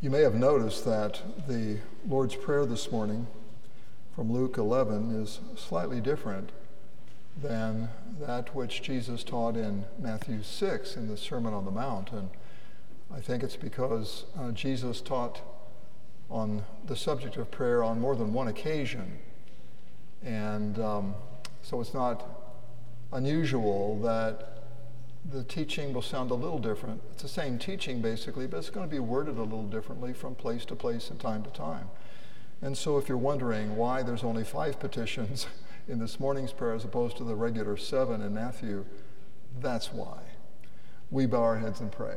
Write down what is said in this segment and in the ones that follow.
You may have noticed that the Lord's Prayer this morning from Luke 11 is slightly different than that which Jesus taught in Matthew 6 in the Sermon on the Mount. And I think it's because uh, Jesus taught on the subject of prayer on more than one occasion. And um, so it's not unusual that the teaching will sound a little different. It's the same teaching basically, but it's going to be worded a little differently from place to place and time to time. And so if you're wondering why there's only five petitions in this morning's prayer as opposed to the regular seven in Matthew, that's why. We bow our heads and pray.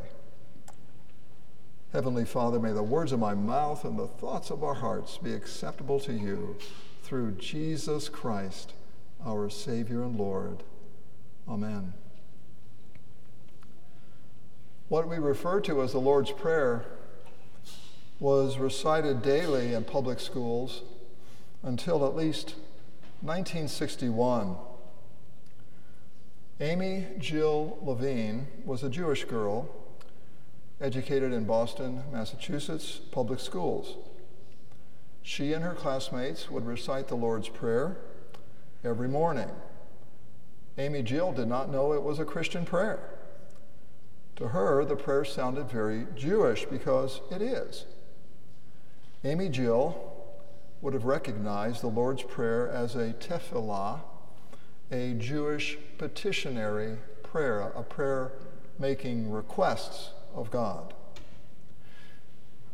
Heavenly Father, may the words of my mouth and the thoughts of our hearts be acceptable to you through Jesus Christ, our Savior and Lord. Amen. What we refer to as the Lord's Prayer was recited daily in public schools until at least 1961. Amy Jill Levine was a Jewish girl educated in Boston, Massachusetts public schools. She and her classmates would recite the Lord's Prayer every morning. Amy Jill did not know it was a Christian prayer. To her, the prayer sounded very Jewish because it is. Amy Jill would have recognized the Lord's Prayer as a tefillah, a Jewish petitionary prayer, a prayer making requests of God.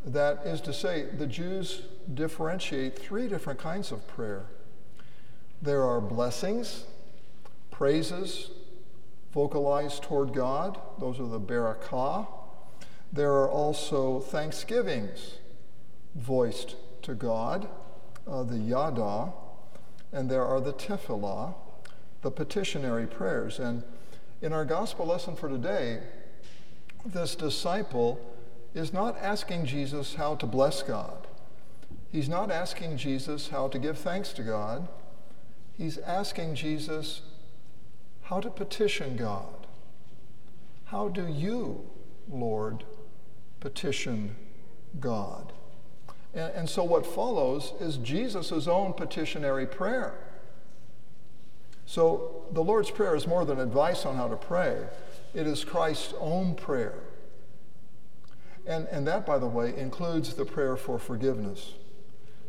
That is to say, the Jews differentiate three different kinds of prayer. There are blessings, praises, vocalized toward God. Those are the barakah. There are also thanksgivings voiced to God, uh, the yada, and there are the tefillah, the petitionary prayers. And in our gospel lesson for today, this disciple is not asking Jesus how to bless God. He's not asking Jesus how to give thanks to God. He's asking Jesus how to petition God. How do you, Lord, petition God? And, and so what follows is Jesus' own petitionary prayer. So the Lord's Prayer is more than advice on how to pray, it is Christ's own prayer. And, and that, by the way, includes the prayer for forgiveness.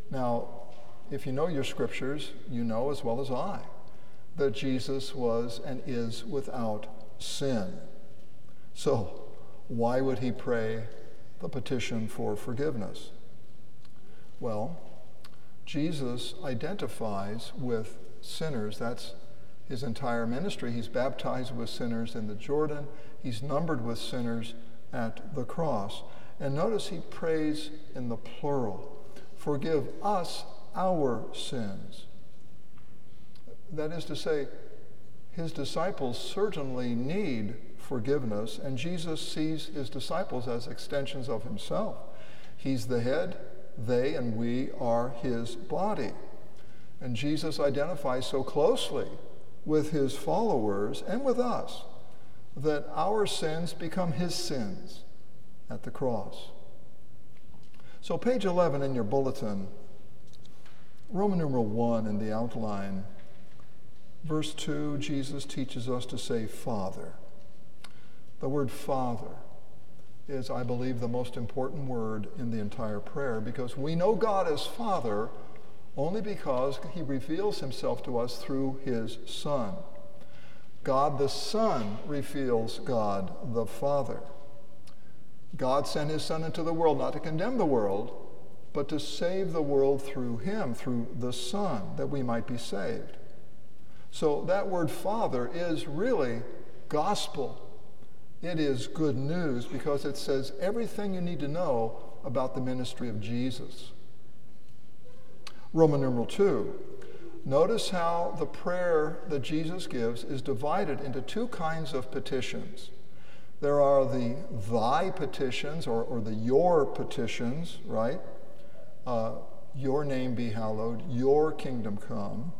Now, if you know your scriptures, you know as well as I that Jesus was and is without sin. So, why would he pray the petition for forgiveness? Well, Jesus identifies with sinners. That's his entire ministry. He's baptized with sinners in the Jordan, he's numbered with sinners at the cross. And notice he prays in the plural Forgive us our sins that is to say, his disciples certainly need forgiveness, and Jesus sees his disciples as extensions of himself. He's the head, they and we are his body. And Jesus identifies so closely with his followers and with us that our sins become his sins at the cross. So, page 11 in your bulletin, Roman numeral 1 in the outline Verse 2, Jesus teaches us to say Father. The word Father is, I believe, the most important word in the entire prayer because we know God as Father only because he reveals himself to us through his Son. God the Son reveals God the Father. God sent his Son into the world not to condemn the world, but to save the world through him, through the Son, that we might be saved. So that word Father is really gospel. It is good news because it says everything you need to know about the ministry of Jesus. Roman numeral 2. Notice how the prayer that Jesus gives is divided into two kinds of petitions. There are the thy petitions or, or the your petitions, right? Uh, your name be hallowed, your kingdom come.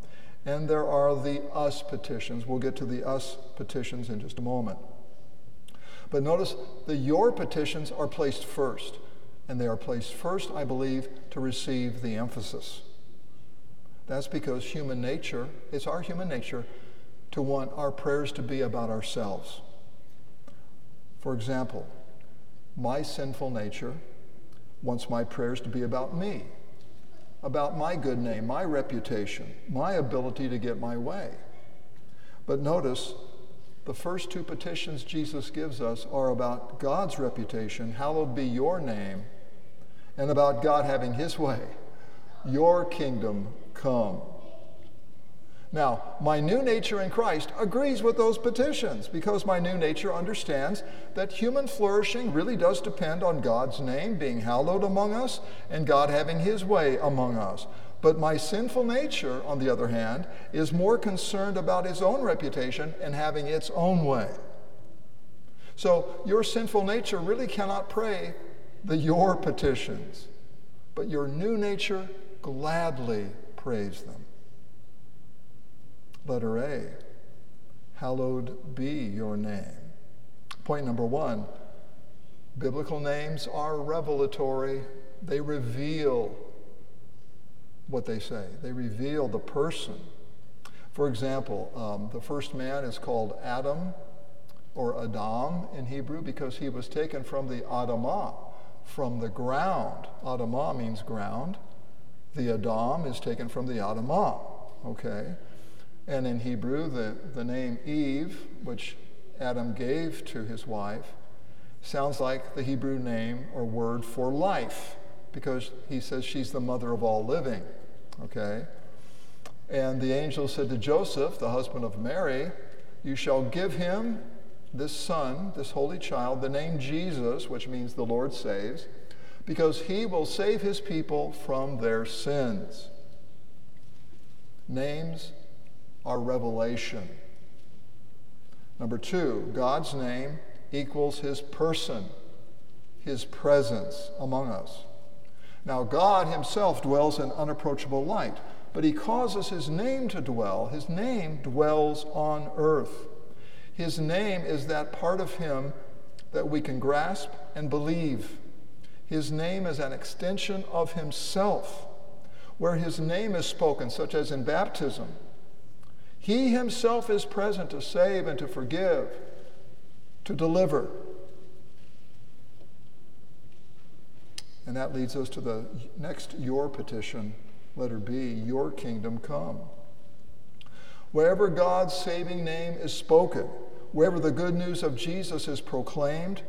And there are the us petitions. We'll get to the us petitions in just a moment. But notice the your petitions are placed first. and they are placed first, I believe, to receive the emphasis. That's because human nature, it's our human nature to want our prayers to be about ourselves. For example, my sinful nature wants my prayers to be about me, about my good name, my reputation, my ability to get my way. But notice the first two petitions Jesus gives us are about God's reputation, hallowed be your name, and about God having his way. Your kingdom come. Now, my new nature in Christ agrees with those petitions because my new nature understands that human flourishing really does depend on God's name being hallowed among us and God having his way among us. But my sinful nature, on the other hand, is more concerned about its own reputation and having its own way. So your sinful nature really cannot pray the your petitions, but your new nature gladly prays them. Letter A, hallowed be your name. Point number one biblical names are revelatory, they reveal what they say, they reveal the person. For example, um, the first man is called Adam or Adam in Hebrew because he was taken from the Adamah, from the ground. Adamah means ground. The Adam is taken from the Adamah, okay? And in Hebrew, the, the name Eve, which Adam gave to his wife, sounds like the Hebrew name or word for life because he says she's the mother of all living. Okay? And the angel said to Joseph, the husband of Mary, You shall give him this son, this holy child, the name Jesus, which means the Lord saves, because he will save his people from their sins. Names are revelation. Number two, God's name equals his person, his presence among us. Now, God himself dwells in unapproachable light, but he causes his name to dwell. His name dwells on earth. His name is that part of him that we can grasp and believe. His name is an extension of himself. Where his name is spoken, such as in baptism, he himself is present to save and to forgive, to deliver, And that leads us to the next your petition, letter B, your kingdom come. Wherever God's saving name is spoken, wherever the good news of Jesus is proclaimed,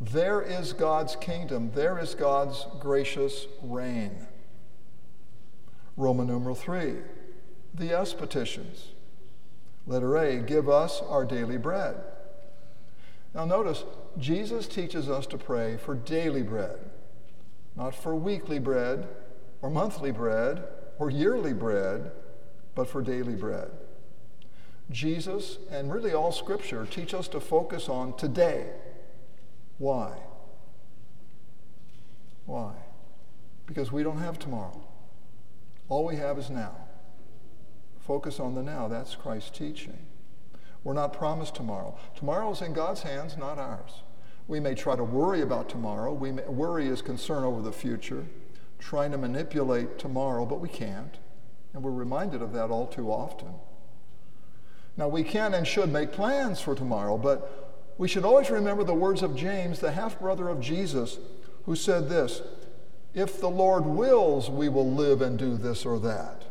there is God's kingdom, there is God's gracious reign. Roman numeral 3, the S petitions. Letter A, give us our daily bread. Now notice, Jesus teaches us to pray for daily bread not for weekly bread or monthly bread or yearly bread, but for daily bread. Jesus and really all Scripture teach us to focus on today. Why? Why? Because we don't have tomorrow. All we have is now. Focus on the now. That's Christ's teaching. We're not promised tomorrow. Tomorrow is in God's hands, not ours. We may try to worry about tomorrow. We may, worry is concern over the future, trying to manipulate tomorrow, but we can't. And we're reminded of that all too often. Now, we can and should make plans for tomorrow, but we should always remember the words of James, the half brother of Jesus, who said this If the Lord wills, we will live and do this or that.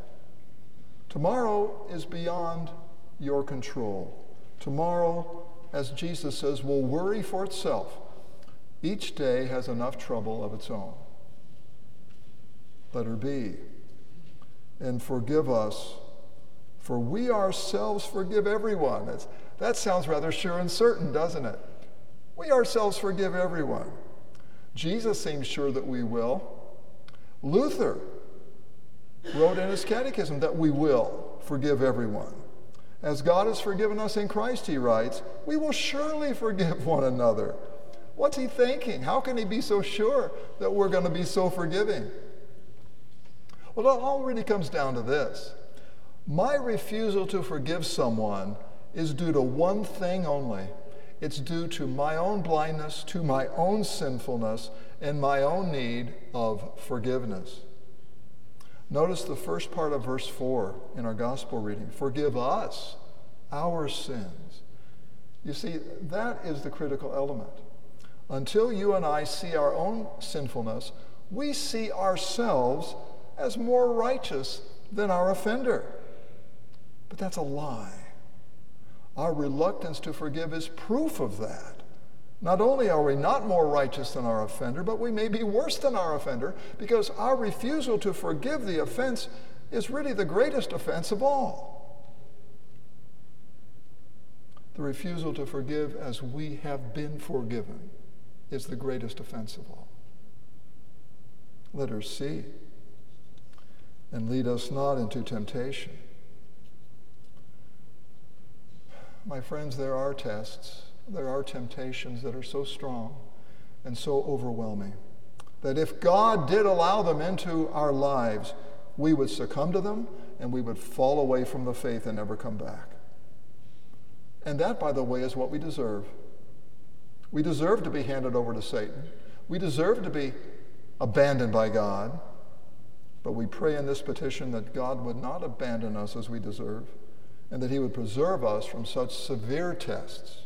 Tomorrow is beyond your control. Tomorrow as Jesus says, will worry for itself. Each day has enough trouble of its own. Let her be. And forgive us, for we ourselves forgive everyone. That sounds rather sure and certain, doesn't it? We ourselves forgive everyone. Jesus seems sure that we will. Luther wrote in his catechism that we will forgive everyone. As God has forgiven us in Christ, he writes, we will surely forgive one another. What's he thinking? How can he be so sure that we're going to be so forgiving? Well, it all really comes down to this my refusal to forgive someone is due to one thing only it's due to my own blindness, to my own sinfulness, and my own need of forgiveness. Notice the first part of verse 4 in our gospel reading Forgive us our sins. You see, that is the critical element. Until you and I see our own sinfulness, we see ourselves as more righteous than our offender. But that's a lie. Our reluctance to forgive is proof of that. Not only are we not more righteous than our offender, but we may be worse than our offender because our refusal to forgive the offense is really the greatest offense of all. The refusal to forgive as we have been forgiven is the greatest offense of all. Let us see and lead us not into temptation. My friends, there are tests there are temptations that are so strong and so overwhelming that if God did allow them into our lives, we would succumb to them and we would fall away from the faith and never come back. And that, by the way, is what we deserve. We deserve to be handed over to Satan. We deserve to be abandoned by God. But we pray in this petition that God would not abandon us as we deserve and that He would preserve us from such severe tests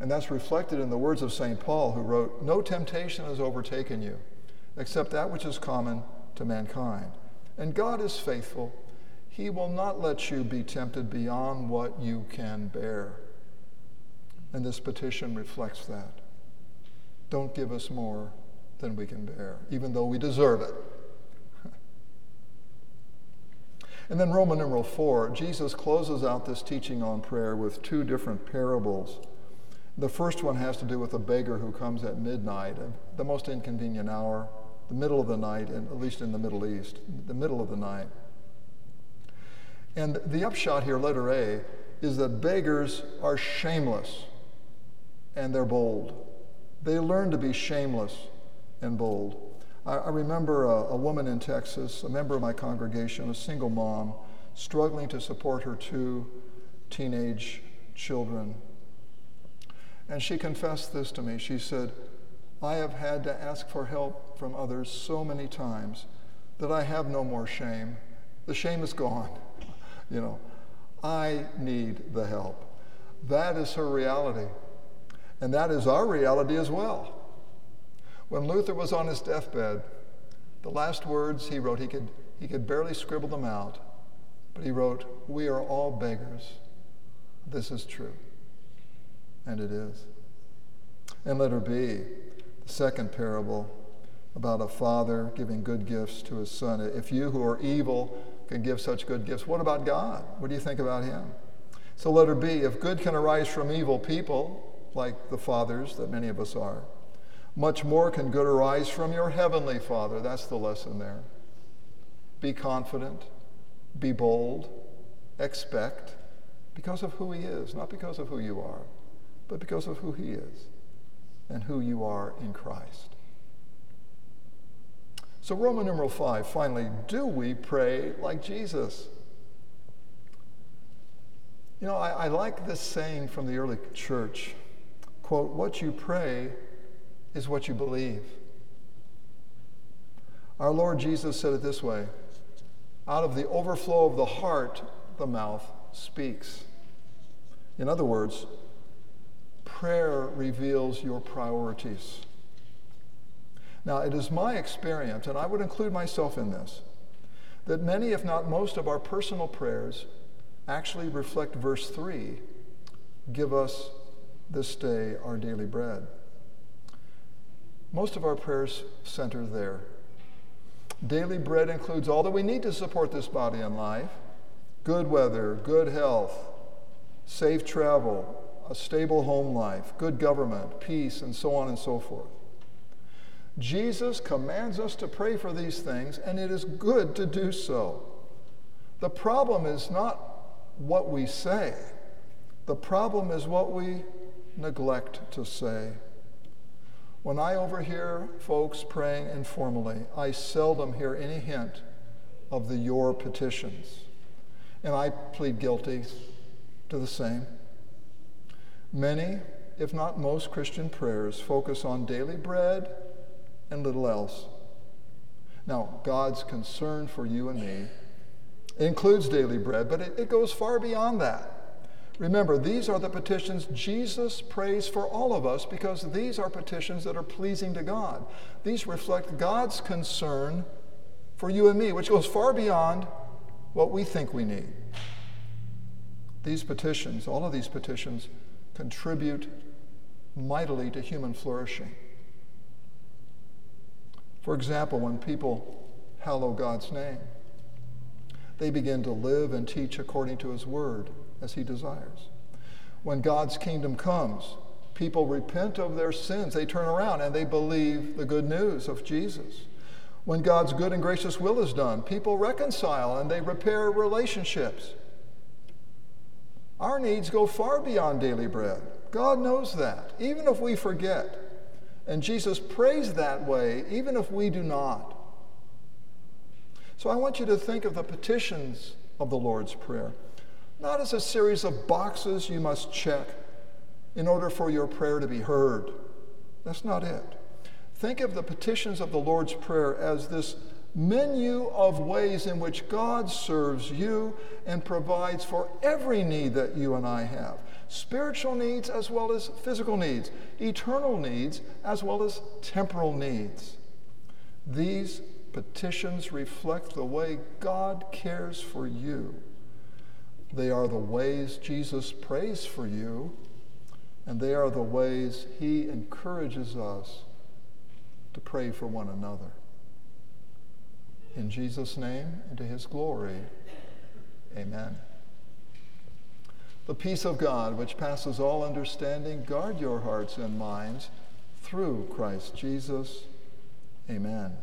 and that's reflected in the words of St. Paul, who wrote, No temptation has overtaken you, except that which is common to mankind. And God is faithful. He will not let you be tempted beyond what you can bear. And this petition reflects that. Don't give us more than we can bear, even though we deserve it. and then Roman numeral 4, Jesus closes out this teaching on prayer with two different parables. The first one has to do with a beggar who comes at midnight, uh, the most inconvenient hour, the middle of the night, and at least in the Middle East, the middle of the night. And the upshot here, letter A, is that beggars are shameless and they're bold. They learn to be shameless and bold. I, I remember a, a woman in Texas, a member of my congregation, a single mom, struggling to support her two teenage children and she confessed this to me. She said, I have had to ask for help from others so many times that I have no more shame. The shame is gone. you know, I need the help. That is her reality. And that is our reality as well. When Luther was on his deathbed, the last words he wrote, he could, he could barely scribble them out, but he wrote, We are all beggars. This is true. And it is. And letter B, the second parable about a father giving good gifts to his son. If you who are evil can give such good gifts, what about God? What do you think about him? So, letter B, if good can arise from evil people, like the fathers that many of us are, much more can good arise from your heavenly Father. That's the lesson there. Be confident, be bold, expect, because of who He is, not because of who you are but because of who He is and who you are in Christ. So, Roman numeral 5, finally, do we pray like Jesus? You know, I, I like this saying from the early church quote, what you pray is what you believe. Our Lord Jesus said it this way out of the overflow of the heart, the mouth speaks. In other words, prayer reveals your priorities. Now, it is my experience, and I would include myself in this, that many, if not most, of our personal prayers actually reflect verse 3 Give us this day our daily bread. Most of our prayers center there. Daily bread includes all that we need to support this body and life good weather, good health, safe travel, a stable home life, good government, peace, and so on and so forth. Jesus commands us to pray for these things, and it is good to do so. The problem is not what we say, the problem is what we neglect to say. When I overhear folks praying informally, I seldom hear any hint of the your petitions. And I plead guilty to the same. Many, if not most, Christian prayers focus on daily bread and little else. Now, God's concern for you and me includes daily bread, but it, it goes far beyond that. Remember, these are the petitions Jesus prays for all of us because these are petitions that are pleasing to God. These reflect God's concern for you and me, which goes far beyond what we think we need. These petitions, all of these petitions, contribute mightily to human flourishing. For example, when people hallow God's name, they begin to live and teach according to His word as He desires. When God's kingdom comes, people repent of their sins. They turn around and they believe the good news of Jesus. When God's good and gracious will is done, people reconcile and they repair relationships. Our needs go far beyond daily bread. God knows that, even if we forget. And Jesus prays that way, even if we do not. So I want you to think of the petitions of the Lord's Prayer not as a series of boxes you must check in order for your prayer to be heard. That's not it. Think of the petitions of the Lord's Prayer as this menu of ways in which God serves you and provides for every need that you and I have spiritual needs as well as physical needs, eternal needs as well as temporal needs. These petitions reflect the way God cares for you. They are the ways Jesus prays for you, and they are the ways he encourages us to pray for one another. In Jesus' name and to his glory, amen. The peace of God, which passes all understanding, guard your hearts and minds through Christ Jesus. Amen.